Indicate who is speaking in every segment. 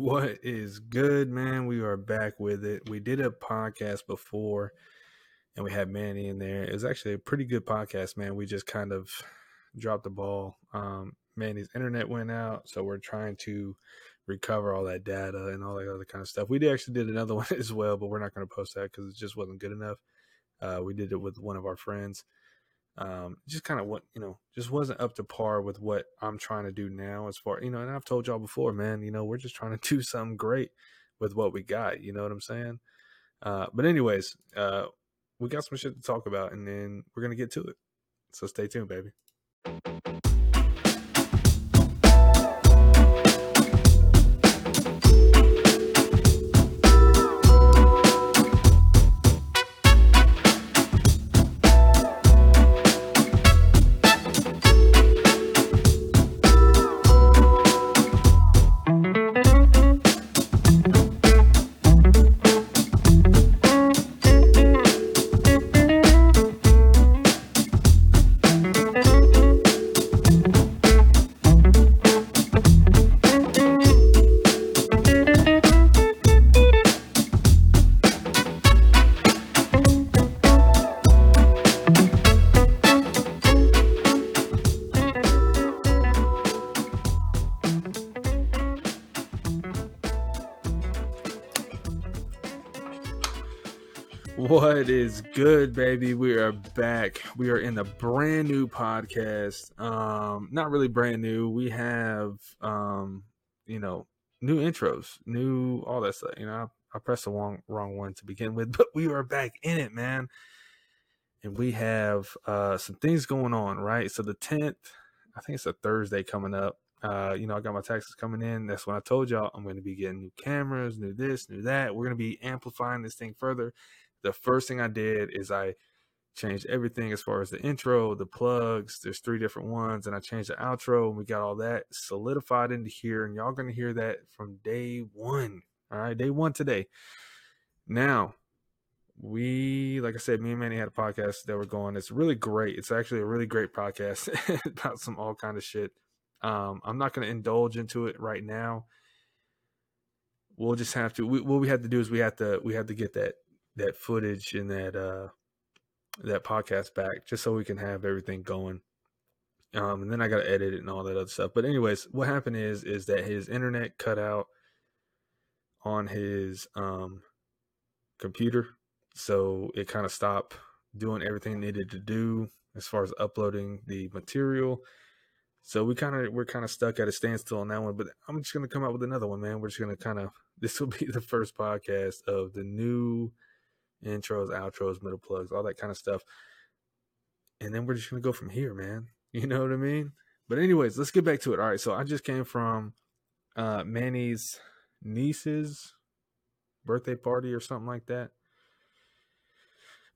Speaker 1: What is good, man? We are back with it. We did a podcast before and we had Manny in there. It was actually a pretty good podcast, man. We just kind of dropped the ball. Um, Manny's internet went out, so we're trying to recover all that data and all that other kind of stuff. We actually did another one as well, but we're not going to post that because it just wasn't good enough. Uh, we did it with one of our friends. Um, just kind of what you know, just wasn't up to par with what I'm trying to do now. As far you know, and I've told y'all before, man. You know, we're just trying to do something great with what we got. You know what I'm saying? Uh, but anyways, uh, we got some shit to talk about, and then we're gonna get to it. So stay tuned, baby. Good, baby? We are back. We are in a brand new podcast. Um, not really brand new. We have um, you know, new intros, new all that stuff. You know, I, I pressed the wrong wrong one to begin with, but we are back in it, man. And we have uh some things going on, right? So the tenth, I think it's a Thursday coming up. Uh, you know, I got my taxes coming in. That's when I told y'all I'm going to be getting new cameras, new this, new that. We're going to be amplifying this thing further the first thing I did is I changed everything as far as the intro, the plugs. There's three different ones, and I changed the outro, and we got all that solidified into here. And y'all gonna hear that from day one. All right, day one today. Now, we, like I said, me and Manny had a podcast that we're going. It's really great. It's actually a really great podcast about some all kind of shit. Um, I'm not gonna indulge into it right now. We'll just have to. We, what we have to do is we have to we have to get that that footage and that uh that podcast back just so we can have everything going. Um, and then I got to edit it and all that other stuff. But anyways, what happened is is that his internet cut out on his um computer, so it kind of stopped doing everything needed to do as far as uploading the material. So we kind of we're kind of stuck at a standstill on that one. But I'm just gonna come out with another one, man. We're just gonna kind of this will be the first podcast of the new intros, outros, middle plugs, all that kind of stuff. And then we're just gonna go from here, man. You know what I mean? But anyways, let's get back to it. All right, so I just came from uh Manny's niece's birthday party or something like that.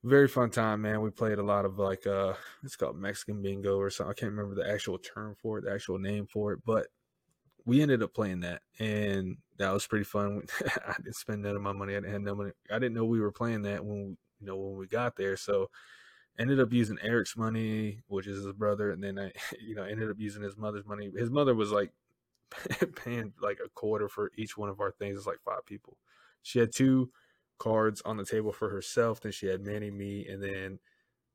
Speaker 1: Very fun time, man. We played a lot of like uh it's called Mexican bingo or something. I can't remember the actual term for it, the actual name for it, but we ended up playing that and that was pretty fun. I didn't spend none of my money. I didn't have no money. I didn't know we were playing that when you know when we got there. So ended up using Eric's money, which is his brother, and then I you know ended up using his mother's money. His mother was like paying like a quarter for each one of our things. It's like five people. She had two cards on the table for herself. Then she had Manny, me, and then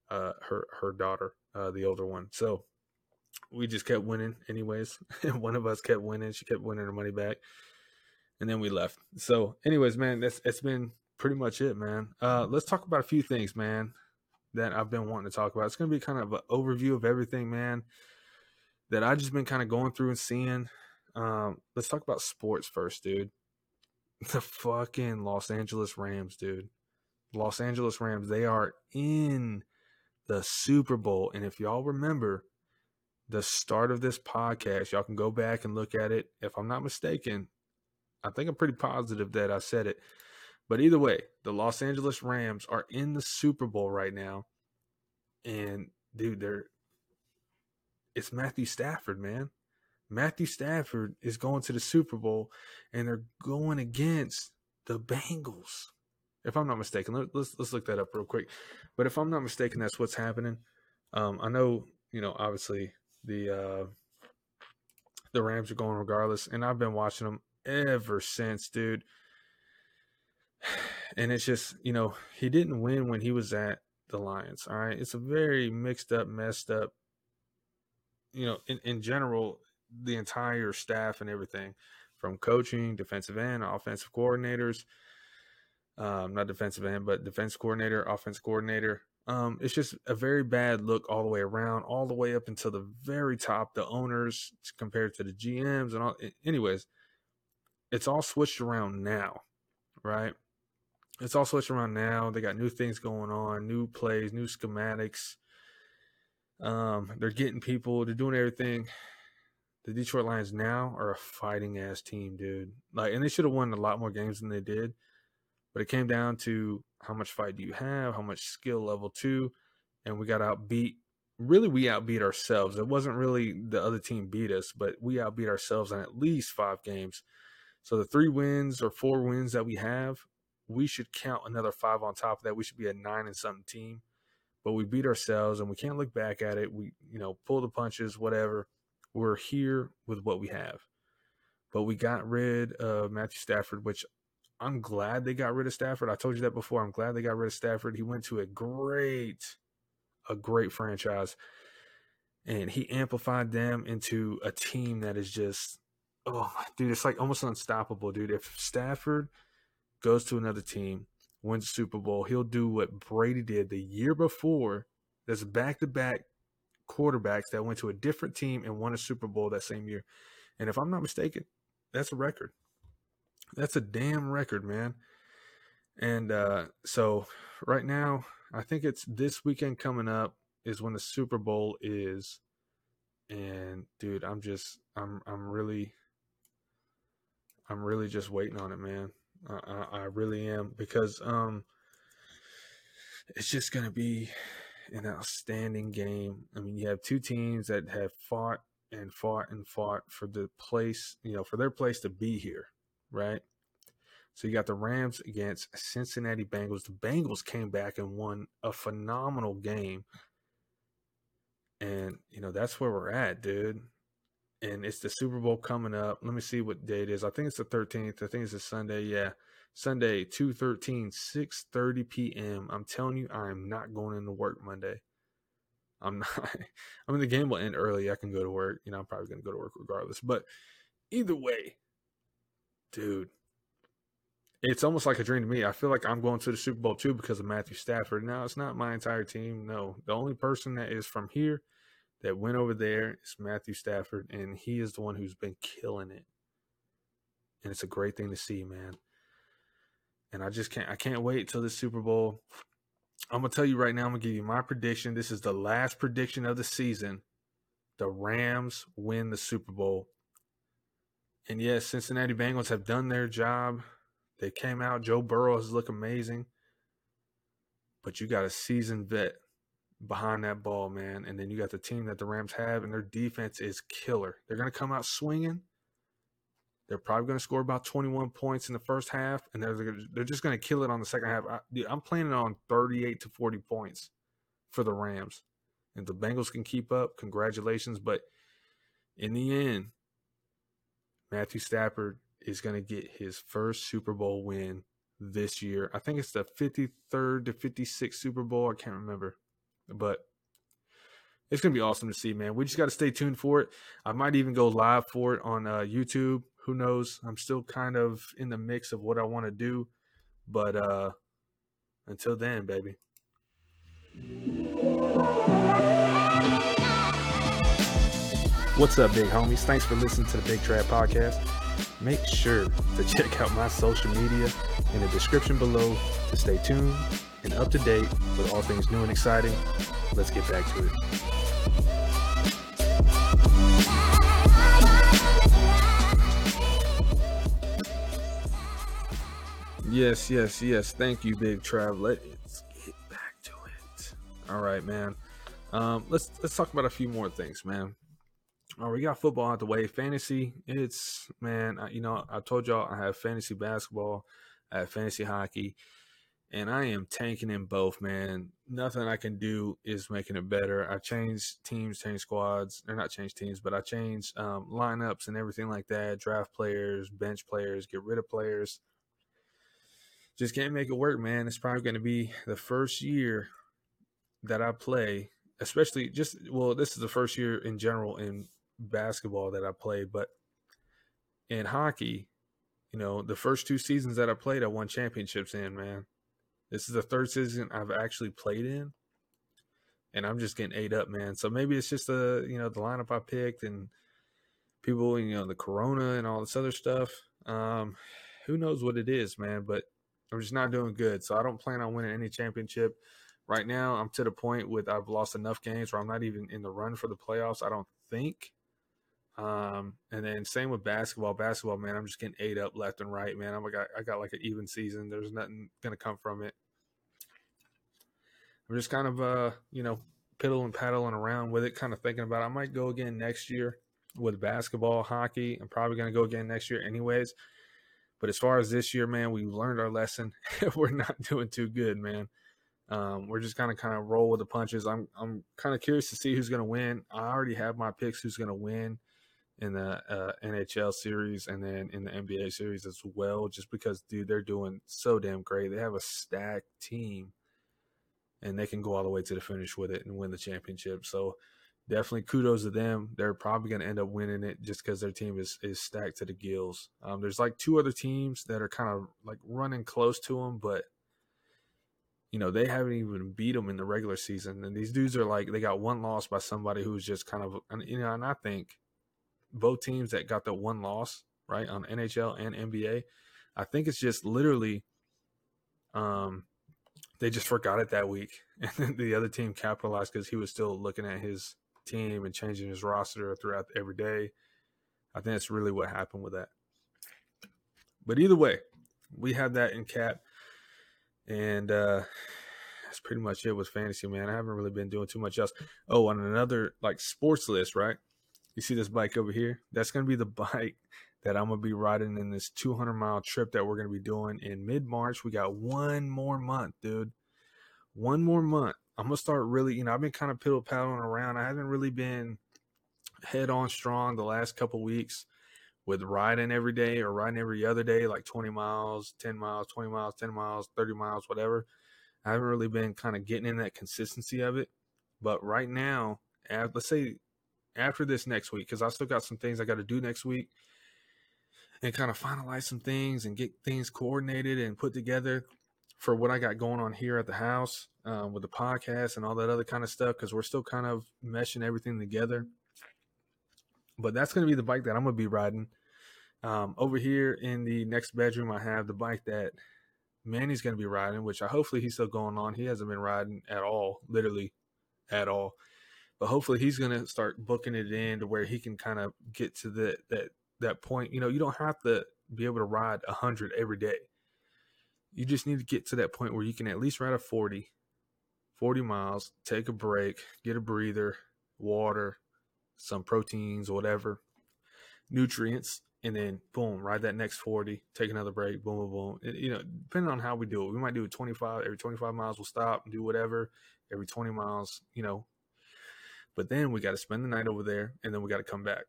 Speaker 1: uh, her her daughter, uh, the older one. So we just kept winning anyways. one of us kept winning. She kept winning her money back and then we left. So, anyways, man, that's it's been pretty much it, man. Uh, let's talk about a few things, man, that I've been wanting to talk about. It's gonna be kind of an overview of everything, man, that I just been kind of going through and seeing. Um, let's talk about sports first, dude. The fucking Los Angeles Rams, dude. Los Angeles Rams, they are in the Super Bowl. And if y'all remember the start of this podcast, y'all can go back and look at it. If I'm not mistaken, I think I'm pretty positive that I said it. But either way, the Los Angeles Rams are in the Super Bowl right now. And dude, they're it's Matthew Stafford, man. Matthew Stafford is going to the Super Bowl and they're going against the Bengals. If I'm not mistaken, let, us let's, let's look that up real quick. But if I'm not mistaken, that's what's happening. Um, I know, you know, obviously the uh, the Rams are going regardless, and I've been watching them ever since, dude. And it's just, you know, he didn't win when he was at the Lions. All right. It's a very mixed up, messed up, you know, in, in general, the entire staff and everything from coaching, defensive end, offensive coordinators, um, not defensive end, but defense coordinator, offense coordinator. Um, it's just a very bad look all the way around, all the way up until the very top, the owners compared to the GMs and all. Anyways, it's all switched around now, right? It's all switched around now. They got new things going on, new plays, new schematics. Um, they're getting people, they're doing everything. The Detroit Lions now are a fighting ass team, dude. Like, and they should have won a lot more games than they did. But it came down to how much fight do you have, how much skill level two, and we got outbeat. Really, we outbeat ourselves. It wasn't really the other team beat us, but we outbeat ourselves on at least five games. So the three wins or four wins that we have, we should count another five on top of that. We should be a nine and something team. But we beat ourselves and we can't look back at it. We, you know, pull the punches, whatever. We're here with what we have. But we got rid of Matthew Stafford, which I'm glad they got rid of Stafford. I told you that before. I'm glad they got rid of Stafford. He went to a great, a great franchise, and he amplified them into a team that is just, oh, dude, it's like almost unstoppable, dude. If Stafford goes to another team, wins Super Bowl, he'll do what Brady did the year before. That's back to back quarterbacks that went to a different team and won a Super Bowl that same year. And if I'm not mistaken, that's a record. That's a damn record, man. And uh, so right now, I think it's this weekend coming up is when the Super Bowl is. And dude, I'm just I'm I'm really I'm really just waiting on it, man. I, I, I really am because um it's just gonna be an outstanding game. I mean, you have two teams that have fought and fought and fought for the place, you know, for their place to be here, right? So you got the Rams against Cincinnati Bengals. The Bengals came back and won a phenomenal game. And, you know, that's where we're at, dude. And it's the Super Bowl coming up. Let me see what day it is. I think it's the 13th. I think it's a Sunday. Yeah. Sunday, 213, 6.30 p.m. I'm telling you, I am not going into work Monday. I'm not. I mean, the game will end early. I can go to work. You know, I'm probably going to go to work regardless. But either way, dude, it's almost like a dream to me. I feel like I'm going to the Super Bowl too because of Matthew Stafford. Now, it's not my entire team. No, the only person that is from here that went over there is Matthew Stafford, and he is the one who's been killing it. And it's a great thing to see, man. And I just can't I can't wait till the Super Bowl. I'm gonna tell you right now, I'm gonna give you my prediction. This is the last prediction of the season. The Rams win the Super Bowl. And yes, Cincinnati Bengals have done their job. They came out. Joe Burrow has looked amazing. But you got a seasoned vet behind that ball, man. And then you got the team that the Rams have, and their defense is killer. They're going to come out swinging. They're probably going to score about 21 points in the first half, and they're they're just going to kill it on the second half. I, dude, I'm planning on 38 to 40 points for the Rams. And the Bengals can keep up, congratulations. But in the end, Matthew Stafford is going to get his first Super Bowl win this year. I think it's the 53rd to 56th Super Bowl. I can't remember. But it's going to be awesome to see, man. We just got to stay tuned for it. I might even go live for it on uh, YouTube who knows? I'm still kind of in the mix of what I want to do, but uh until then, baby. What's up, big homies? Thanks for listening to the Big Trap Podcast. Make sure to check out my social media in the description below to stay tuned and up to date with all things new and exciting. Let's get back to it. Yes, yes, yes. Thank you, Big Trav. Let's get back to it. All right, man. Um, let's let's talk about a few more things, man. Right, we got football out the way. Fantasy, it's man. I, you know, I told y'all I have fantasy basketball, I have fantasy hockey, and I am tanking in both, man. Nothing I can do is making it better. I changed teams, changed squads. They're not changed teams, but I changed um, lineups and everything like that. Draft players, bench players, get rid of players. Just can't make it work, man. It's probably going to be the first year that I play, especially just well, this is the first year in general in basketball that I played, but in hockey, you know, the first two seasons that I played, I won championships in, man. This is the third season I've actually played in, and I'm just getting ate up, man. So maybe it's just the you know the lineup I picked and people, you know, the corona and all this other stuff. Um, who knows what it is, man? But I'm just not doing good. So I don't plan on winning any championship. Right now, I'm to the point with I've lost enough games where I'm not even in the run for the playoffs. I don't think. Um, and then same with basketball. Basketball, man, I'm just getting ate up left and right, man. I'm got I got like an even season. There's nothing gonna come from it. I'm just kind of uh, you know, piddling paddling around with it, kind of thinking about it. I might go again next year with basketball, hockey. I'm probably gonna go again next year anyways. But as far as this year, man, we've learned our lesson. we're not doing too good, man. Um, we're just kind of kind of roll with the punches. I'm I'm kind of curious to see who's going to win. I already have my picks who's going to win in the uh, NHL series and then in the NBA series as well. Just because, dude, they're doing so damn great. They have a stacked team, and they can go all the way to the finish with it and win the championship. So definitely kudos to them. They're probably going to end up winning it just because their team is is stacked to the gills. Um, there's like two other teams that are kind of like running close to them, but you know they haven't even beat them in the regular season. And these dudes are like they got one loss by somebody who's just kind of you know. And I think both teams that got the one loss right on NHL and NBA, I think it's just literally, um, they just forgot it that week, and the other team capitalized because he was still looking at his team and changing his roster throughout every day. I think that's really what happened with that. But either way, we have that in cap. And uh that's pretty much it with fantasy, man. I haven't really been doing too much else. Oh, on another like sports list, right? You see this bike over here? That's gonna be the bike that I'm gonna be riding in this 200 mile trip that we're gonna be doing in mid March. We got one more month, dude. One more month. I'm gonna start really, you know, I've been kind of piddle paddling around. I haven't really been head on strong the last couple weeks with riding every day or riding every other day, like 20 miles, 10 miles, 20 miles, 10 miles, 30 miles, whatever. I haven't really been kind of getting in that consistency of it. But right now, let's say after this next week, because I still got some things I got to do next week and kind of finalize some things and get things coordinated and put together for what I got going on here at the house um, with the podcast and all that other kind of stuff because we're still kind of meshing everything together. But that's going to be the bike that I'm going to be riding. Um, over here in the next bedroom, I have the bike that Manny's going to be riding, which I hopefully he's still going on. He hasn't been riding at all, literally at all. But hopefully he's going to start booking it in to where he can kind of get to the, that that point. You know, you don't have to be able to ride 100 every day you just need to get to that point where you can at least ride a 40, 40 miles, take a break, get a breather, water, some proteins, whatever, nutrients, and then boom, ride that next 40, take another break, boom, boom, boom. It, you know, depending on how we do it, we might do it 25, every 25 miles we'll stop and do whatever, every 20 miles, you know. But then we got to spend the night over there and then we got to come back.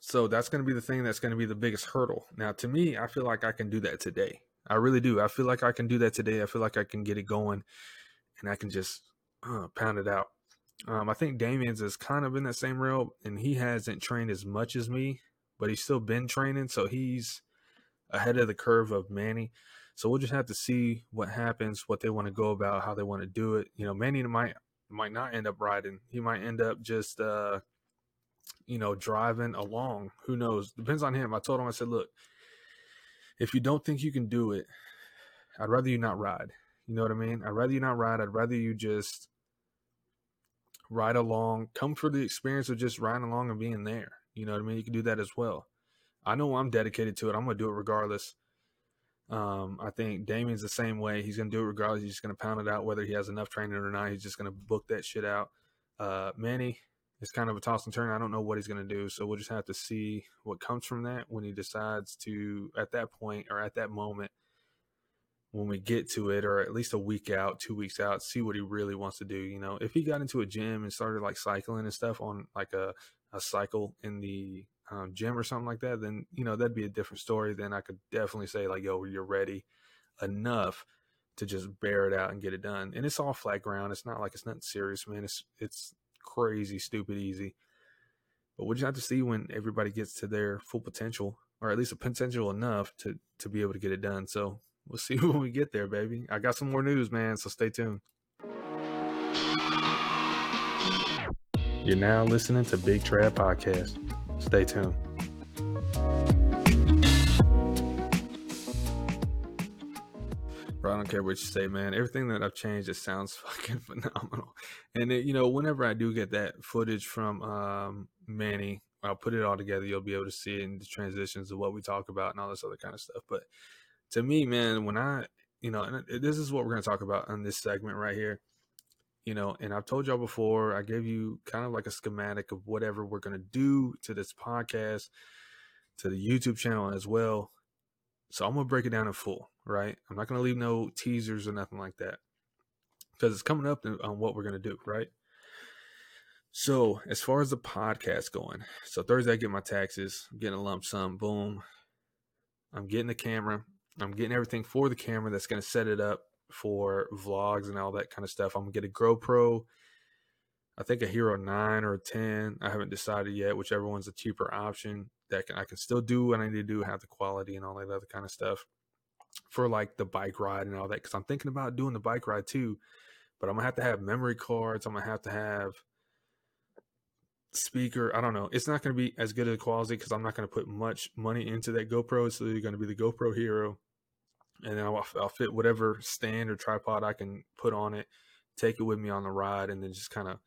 Speaker 1: So that's going to be the thing that's going to be the biggest hurdle. Now, to me, I feel like I can do that today. I really do. I feel like I can do that today. I feel like I can get it going and I can just uh, pound it out. Um, I think Damien's is kind of in that same rail, and he hasn't trained as much as me, but he's still been training, so he's ahead of the curve of Manny. So we'll just have to see what happens, what they want to go about, how they want to do it. You know, Manny might might not end up riding. He might end up just uh, you know, driving along. Who knows? Depends on him. I told him, I said, look, if you don't think you can do it, I'd rather you not ride. You know what I mean? I'd rather you not ride. I'd rather you just ride along, come for the experience of just riding along and being there. You know what I mean? You can do that as well. I know I'm dedicated to it. I'm going to do it regardless. Um, I think Damien's the same way. He's going to do it regardless. He's just going to pound it out, whether he has enough training or not. He's just going to book that shit out. Uh, Manny, it's kind of a toss and turn. I don't know what he's going to do. So we'll just have to see what comes from that when he decides to, at that point or at that moment, when we get to it, or at least a week out, two weeks out, see what he really wants to do. You know, if he got into a gym and started like cycling and stuff on like a, a cycle in the um, gym or something like that, then, you know, that'd be a different story. Then I could definitely say, like, yo, you're ready enough to just bear it out and get it done. And it's all flat ground. It's not like it's nothing serious, man. It's, it's crazy, stupid easy. But we'll just have to see when everybody gets to their full potential, or at least a potential enough to, to be able to get it done. So we'll see when we get there, baby. I got some more news, man. So stay tuned. You're now listening to Big Trap Podcast. Stay tuned. Bro, I don't care what you say, man. Everything that I've changed, it sounds fucking phenomenal. And it, you know, whenever I do get that footage from um, Manny, I'll put it all together. You'll be able to see it in the transitions of what we talk about and all this other kind of stuff. But to me, man, when I, you know, and this is what we're going to talk about on this segment right here, you know, and I've told y'all before, I gave you kind of like a schematic of whatever we're going to do to this podcast, to the YouTube channel as well. So I'm going to break it down in full, right? I'm not going to leave no teasers or nothing like that because it's coming up on what we're going to do, right? So as far as the podcast going, so Thursday I get my taxes, I'm getting a lump sum, boom. I'm getting the camera. I'm getting everything for the camera that's going to set it up for vlogs and all that kind of stuff. I'm to get a GoPro. I think a Hero 9 or a 10. I haven't decided yet, whichever one's a cheaper option that can, I can still do what I need to do, have the quality and all that other kind of stuff for like the bike ride and all that. Cause I'm thinking about doing the bike ride too, but I'm gonna have to have memory cards. I'm gonna have to have speaker. I don't know. It's not going to be as good a quality because I'm not going to put much money into that GoPro. It's literally going to be the GoPro Hero and then I'll, I'll fit whatever stand or tripod I can put on it, take it with me on the ride, and then just kind of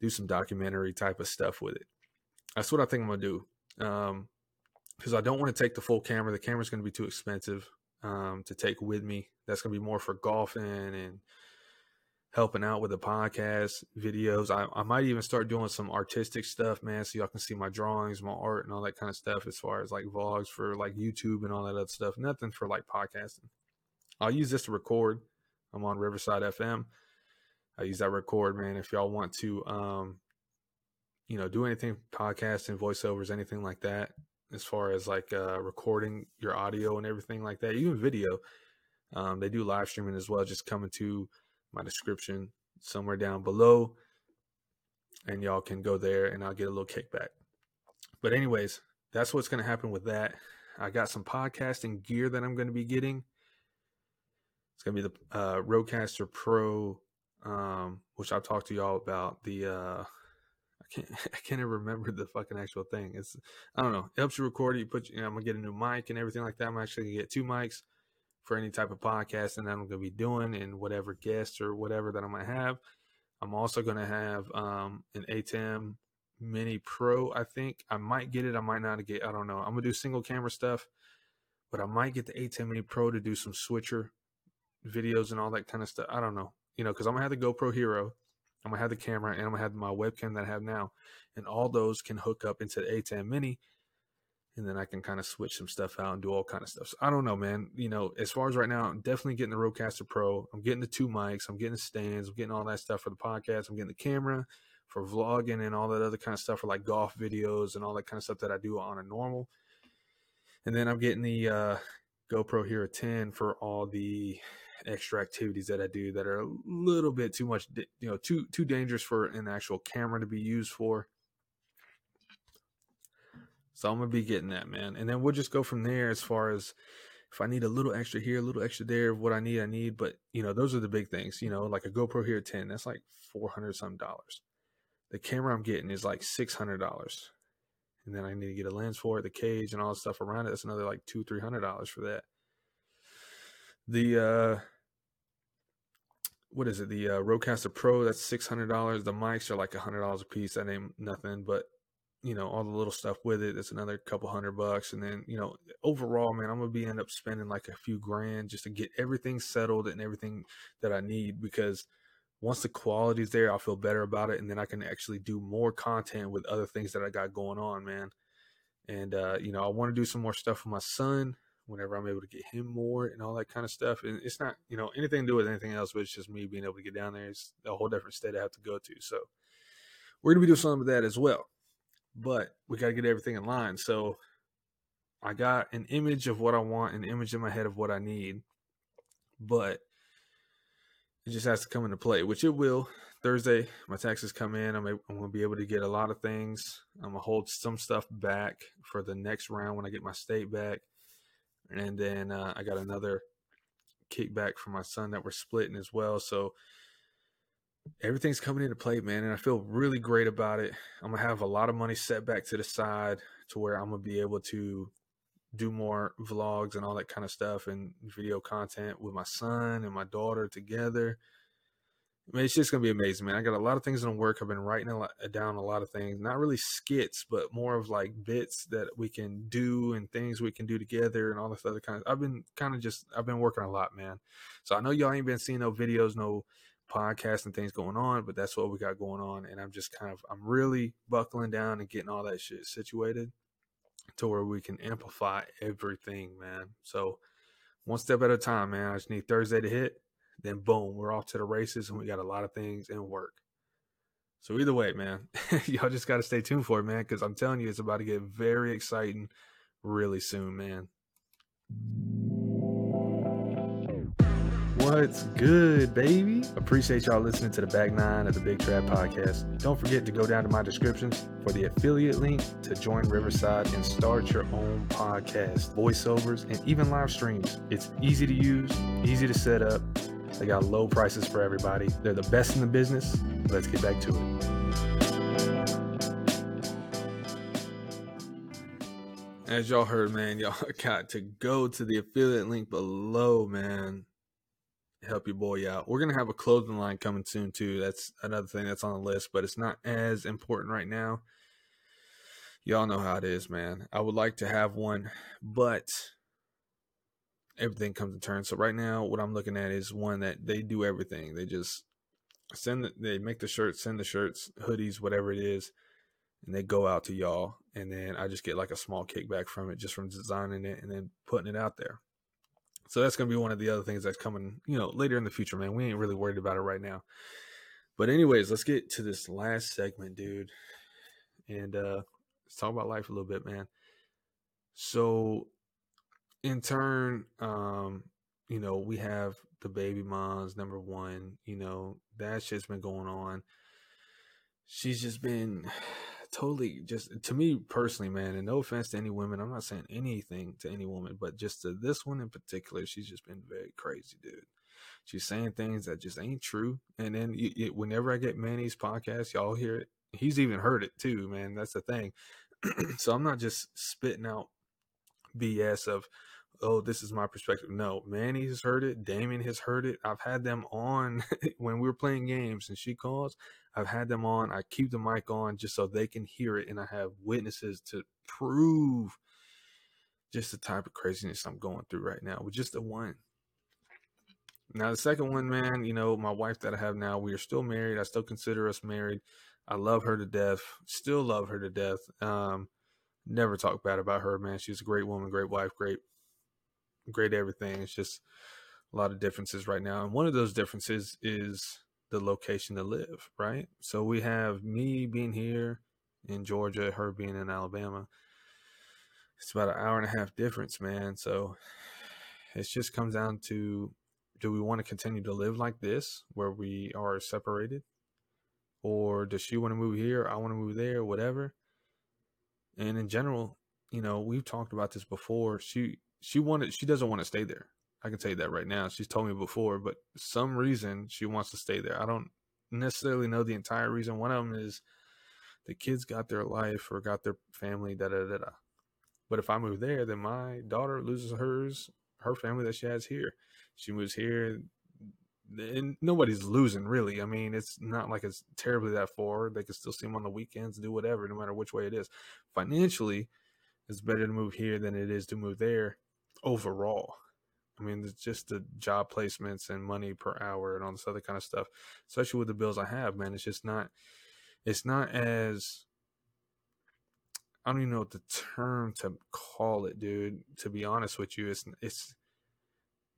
Speaker 1: do some documentary type of stuff with it. That's what I think I'm gonna do. Um, because I don't want to take the full camera. The camera's going to be too expensive um, to take with me. That's going to be more for golfing and helping out with the podcast videos. I, I might even start doing some artistic stuff, man, so y'all can see my drawings, my art, and all that kind of stuff as far as like vlogs for like YouTube and all that other stuff. Nothing for like podcasting. I'll use this to record. I'm on Riverside FM. I use that record, man. If y'all want to, um, you know, do anything podcasting, voiceovers, anything like that, as far as like uh, recording your audio and everything like that, even video. Um, they do live streaming as well. Just coming to my description somewhere down below. And y'all can go there and I'll get a little kickback. But, anyways, that's what's going to happen with that. I got some podcasting gear that I'm going to be getting. It's going to be the uh, Rodecaster Pro, um, which I've talked to y'all about. The uh, I can't I can't even remember the fucking actual thing. It's I don't know. It helps you record. You put you know, I'm gonna get a new mic and everything like that. I'm actually gonna get two mics for any type of podcasting that I'm going to be doing and whatever guests or whatever that I might have. I'm also going to have um, an ATEM Mini Pro. I think I might get it. I might not get. I don't know. I'm gonna do single camera stuff, but I might get the ATEM Mini Pro to do some switcher videos and all that kind of stuff. I don't know. You know, because I'm gonna have the GoPro Hero. I'm gonna have the camera and I'm gonna have my webcam that I have now, and all those can hook up into the ATEM Mini and then I can kind of switch some stuff out and do all kind of stuff. So I don't know, man. You know, as far as right now, I'm definitely getting the Rodecaster Pro. I'm getting the two mics. I'm getting the stands. I'm getting all that stuff for the podcast. I'm getting the camera for vlogging and all that other kind of stuff for like golf videos and all that kind of stuff that I do on a normal. And then I'm getting the uh, GoPro Hero 10 for all the extra activities that I do that are a little bit too much, you know, too too dangerous for an actual camera to be used for. So I'm gonna be getting that, man. And then we'll just go from there as far as if I need a little extra here, a little extra there, of what I need, I need. But you know, those are the big things. You know, like a GoPro Hero 10, that's like four hundred some dollars. The camera I'm getting is like six hundred dollars. And then I need to get a lens for it, the cage and all the stuff around it. That's another like two, three hundred dollars for that. The uh what is it? The uh, Rodecaster Pro, that's six hundred dollars. The mics are like hundred dollars a piece. That ain't nothing, but you know all the little stuff with it that's another couple hundred bucks and then you know overall man i'm gonna be end up spending like a few grand just to get everything settled and everything that i need because once the quality's there i'll feel better about it and then i can actually do more content with other things that i got going on man and uh, you know i want to do some more stuff with my son whenever I'm able to get him more and all that kind of stuff. And it's not, you know, anything to do with anything else, but it's just me being able to get down there. It's a whole different state I have to go to. So we're gonna be doing some of that as well. But we gotta get everything in line. So I got an image of what I want, an image in my head of what I need, but it just has to come into play, which it will. Thursday, my taxes come in. I'm, I'm going to be able to get a lot of things. I'm going to hold some stuff back for the next round when I get my state back. And then uh, I got another kickback from my son that we're splitting as well. So everything's coming into play, man. And I feel really great about it. I'm to have a lot of money set back to the side to where I'm to be able to do more vlogs and all that kind of stuff and video content with my son and my daughter together. I mean, it's just gonna be amazing, man. I got a lot of things in the work. I've been writing a lot, down a lot of things, not really skits, but more of like bits that we can do and things we can do together and all this other kind of. I've been kind of just, I've been working a lot, man. So I know y'all ain't been seeing no videos, no podcasts and things going on, but that's what we got going on, and I'm just kind of, I'm really buckling down and getting all that shit situated to where we can amplify everything, man. So one step at a time, man. I just need Thursday to hit, then boom, we're off to the races and we got a lot of things in work. So either way, man, y'all just got to stay tuned for it, man, because I'm telling you, it's about to get very exciting really soon, man. What's good, baby? Appreciate y'all listening to the back nine of the Big Trap Podcast. Don't forget to go down to my descriptions for the affiliate link to join Riverside and start your own podcast, voiceovers, and even live streams. It's easy to use, easy to set up. They got low prices for everybody. They're the best in the business. Let's get back to it. As y'all heard, man, y'all got to go to the affiliate link below, man help your boy out. We're gonna have a clothing line coming soon too. That's another thing that's on the list, but it's not as important right now. Y'all know how it is, man. I would like to have one, but everything comes in turn. So right now, what I'm looking at is one that they do everything. They just send the, they make the shirts, send the shirts, hoodies, whatever it is, and they go out to y'all. And then I just get like a small kickback from it, just from designing it and then putting it out there. So that's going to be one of the other things that's coming, you know, later in the future, man. We ain't really worried about it right now. But anyways, let's get to this last segment, dude. And uh let's talk about life a little bit, man. So in turn, um, you know, we have the baby moms, number one, you know, that shit's been going on. She's just been totally just to me personally, man, and no offense to any women, I'm not saying anything to any woman, but just to this one in particular, she's just been very crazy, dude. She's saying things that just ain't true. And then you, you, whenever I get Manny's podcast, y'all hear it. He's even heard it too, man. That's the thing. so I'm not just spitting out BS of, oh, this is my perspective. No, Manny has heard it. Damien has heard it. I've had them on when we were playing games and she calls. I've had them on. I keep the mic on just so they can hear it, and I have witnesses to prove just the type of craziness I'm going through right now with just the one. Now, the second one, man, you know, my wife that I have now, we are still married. I still consider us married. I love her to death. Still love her to death. Um, never talk bad about her, man. She's a great woman, great wife, great, great everything. It's just a lot of differences right now. And one of those differences is the location to live, right? So we have me being here in Georgia, her being in Alabama. It's about an hour and a half difference, man. So it just comes down to do we want to continue to live like this where we are separated? Or does she want to move here? I want to move there, whatever. And in general, you know, we've talked about this before. She she wanted she doesn't want to stay there. I can tell you that right now. She's told me before, but some reason she wants to stay there. I don't necessarily know the entire reason. One of them is the kids got their life or got their family, da da da da. But if I move there, then my daughter loses hers, her family that she has here. She moves here, and nobody's losing really. I mean, it's not like it's terribly that far. They can still see them on the weekends, do whatever, no matter which way it is. Financially, it's better to move here than it is to move there overall. I mean, it's just the job placements and money per hour and all this other kind of stuff. Especially with the bills I have, man, it's just not. It's not as. I don't even know what the term to call it, dude. To be honest with you, it's it's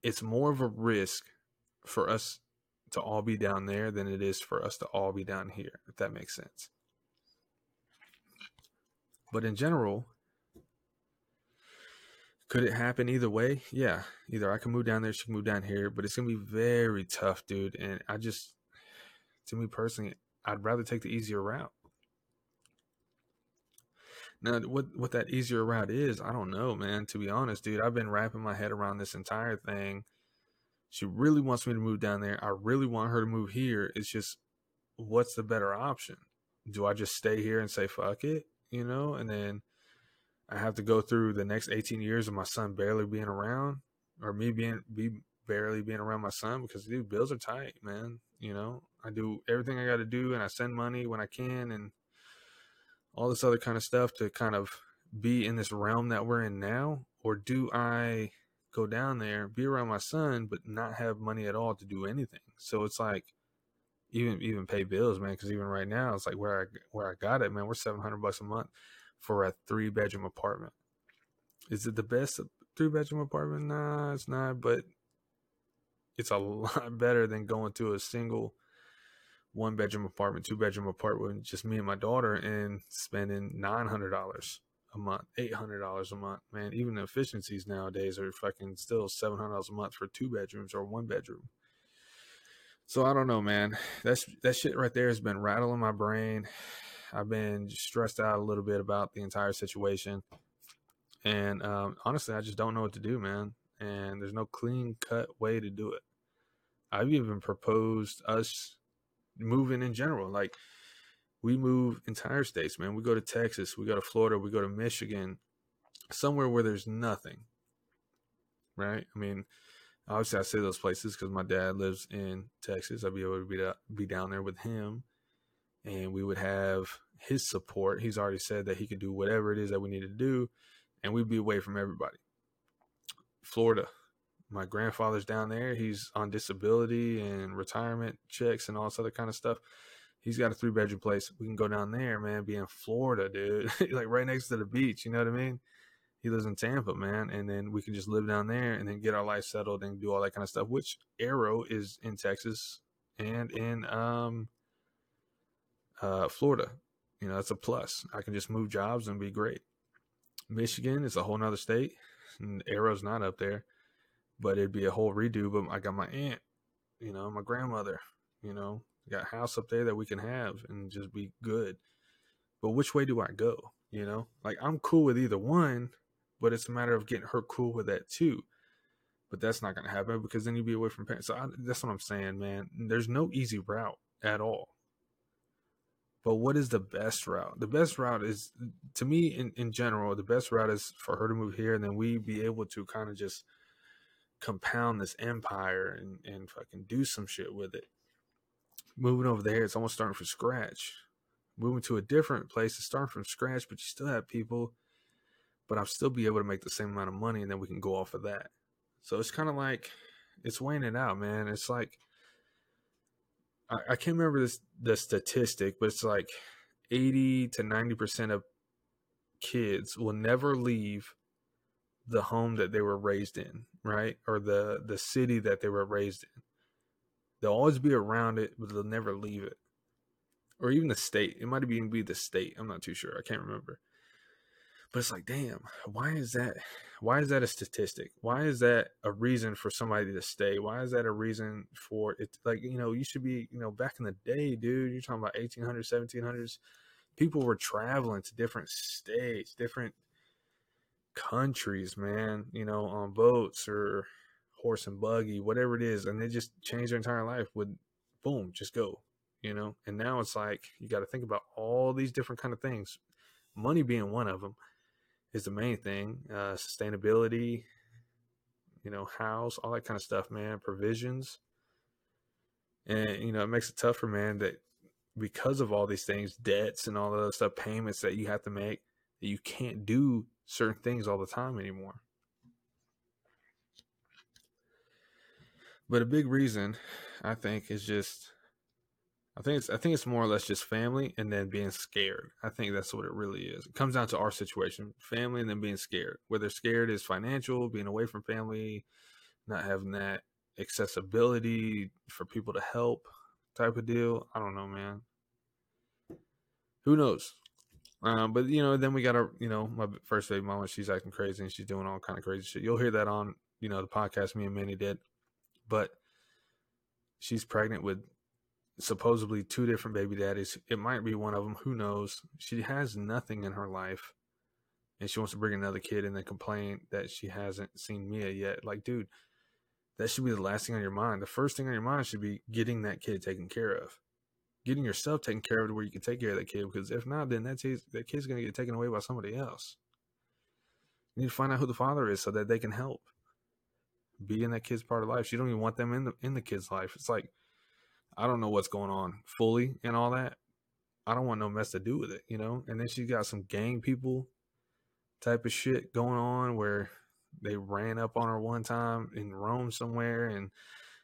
Speaker 1: it's more of a risk for us to all be down there than it is for us to all be down here, if that makes sense. But in general, could it happen either way? Yeah. Either I can move down there, she can move down here, but it's gonna be very tough, dude. And I just to me personally, I'd rather take the easier route. Now, what what that easier route is, I don't know, man. To be honest, dude, I've been wrapping my head around this entire thing. She really wants me to move down there. I really want her to move here. It's just, what's the better option? Do I just stay here and say fuck it, you know, and then I have to go through the next 18 years of my son barely being around or me being be barely being around my son because dude bills are tight man you know? I do everything i got to do and i send money when i can and all this other kind of stuff to kind of be in this realm that we're in now or do i go down there be around my son but not have money at all to do anything? So it's like even even pay bills man because even right now it's like where i where i got it man we're 700 bucks a month for a three bedroom apartment. Is it the best three bedroom apartment? Nah, it's not, but it's a lot better than going to a single one bedroom apartment, two bedroom apartment just me and my daughter and spending nine hundred dollars a month, eight hundred dollars a month. Man, even the efficiencies nowadays are fucking still seven hundred dollars a month for two bedrooms or one bedroom. So I don't know, man. That's that shit right there has been rattling my brain. I've been stressed out a little bit about the entire situation. And um, honestly, I just don't know what to do, man. And there's no clean cut way to do it. I've even proposed us moving in general. Like, we move entire states, man. We go to Texas, we go to Florida, we go to Michigan, somewhere where there's nothing, right? I mean, obviously, I say those places because my dad lives in Texas. I'd be able to be, be down there with him and we would have his support. He's already said that he could do whatever it is that we need to do, and we'd be away from everybody. Florida, my grandfather's down there. He's on disability and retirement checks and all this other kind of stuff. He's got a three bedroom place. We can go down there, man. Be in Florida, dude, like right next to the beach. You know what I mean? He lives in Tampa, man, and then we can just live down there and then get our life settled and do all that kind of stuff. Which Arrow is in Texas and in um uh, Florida, you know, that's a plus. I can just move jobs and be great. Michigan is a whole nother state, and Arrow's not up there, but it'd be a whole redo. But I got my aunt, you know, my grandmother, you know, got house up there that we can have and just be good. But which way do I go? You know, like I'm cool with either one, but it's a matter of getting her cool with that too. But that's not going to happen because then you'd be away from parents. So I, that's what I'm saying, man. There's no easy route at all. But what is the best route? The best route is, to me, in, in general, the best route is for her to move here and then we be able to kind of just compound this empire and, and fucking do some shit with it. Moving over there, it's almost starting from scratch. Moving to a different place to start from scratch, but you still have people, but I'll still be able to make the same amount of money and then we can go off of that. So it's kind of like, it's weighing it out, man. It's like, I, I can't remember this the statistic, but it's like eighty to ninety percent of kids will never leave the home that they were raised in, right? Or the the city that they were raised in. They'll always be around it, but they'll never leave it. Or even the state. It might even be the state. I'm not too sure. I can't remember. But it's like, damn, why is that? Why is that a statistic? Why is that a reason for somebody to stay? Why is that a reason for it? Like, you know, you should be, you know, back in the day, dude, you're talking about 1800s, 1700s. People were traveling to different states, different countries, man, you know, on boats or horse and buggy, whatever it is. And they just changed their entire life with boom, just go, you know? And now it's like, you got to think about all these different kind of things, money being one of them is the main thing. Uh, sustainability, you know, house, all that kind of stuff, man. Provisions, and you know, it makes it tougher, man. That because of all these things, debts and all the stuff, payments that you have to make, that you can't do certain things all the time anymore. But a big reason, I think, is just I think it's I think it's more or less just family and then being scared. I think that's what it really is. It comes down to our situation, family and then being scared. Whether scared is financial, being away from family, not having that accessibility for people to help type of deal. I don't know, man. Who knows? Um, but you know, then we got our, you know, my first baby mama. She's acting crazy and she's doing all kind of crazy shit. You'll hear that on, you know, the podcast me and Manny did. But she's pregnant with supposedly two different baby daddies. It might be one of them. Who knows? She has nothing in her life, and she wants to bring another kid and then complain that she hasn't seen Mia yet. Like, dude, that should be the last thing on your mind. The first thing on your mind should be getting that kid taken care of, getting yourself taken care of to where you can take care of that kid. Because if not, then that kid's, that kid's gonna get taken away by somebody else. You need to find out who the father is so that they can help. Be in that kid's part of life. You don't even want them in the in the kid's life. It's like I don't know what's going on fully and all that. I don't want no mess to do with it, you know? And then she's got some gang people type of shit going on where they ran up on her one time in Rome somewhere and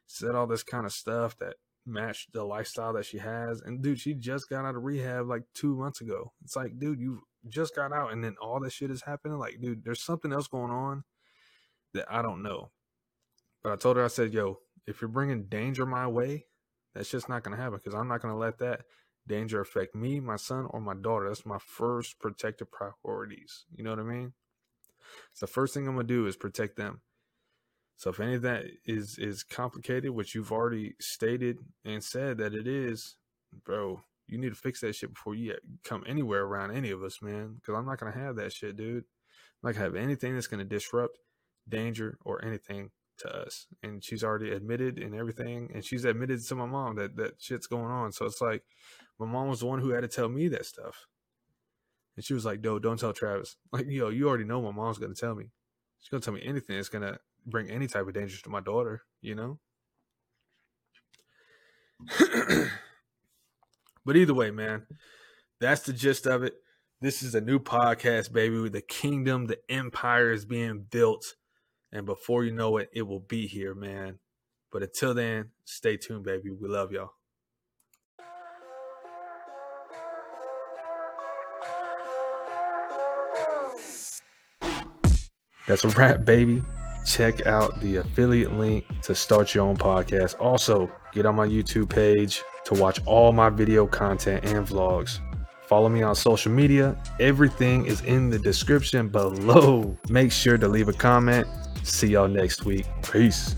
Speaker 1: said all this kind of stuff that matched the lifestyle that she has. And dude, she just got out of rehab like two months ago. It's like, dude, you just got out and then all this shit is happening. Like, dude, there's something else going on that I don't know. But I told her, I said, yo, if you're bringing danger my way, that's just not going to happen because I'm not going to let that danger affect me, my son, or my daughter. That's my first protective priorities. You know what I mean? So the first thing I'm going to do is protect them. So if any of that is is complicated, which you've already stated and said that it is, bro, you need to fix that shit before you come anywhere around any of us, man. Because I'm not gonna have that shit, dude. I'm not gonna have anything that's gonna disrupt danger or anything to us. And she's already admitted and everything. And she's admitted to my mom that that shit's going on. So it's like my mom was the one who had to tell me that stuff. And she was like, "No, don't tell Travis." Like, yo, you already know my mom's gonna tell me. She's gonna tell me anything that's gonna bring any type of danger to my daughter, you know? but either way, man, that's the gist of it. This is a new podcast, baby. The kingdom, the empire is being built and before you know it, it will be here, man. But until then, stay tuned, baby. We love y'all. That's a wrap, baby. Check out the affiliate link to start your own podcast. Also, get on my YouTube page to watch all my video content and vlogs. Follow me on social media. Everything is in the description below. Make sure to leave a comment See y'all next week. Peace.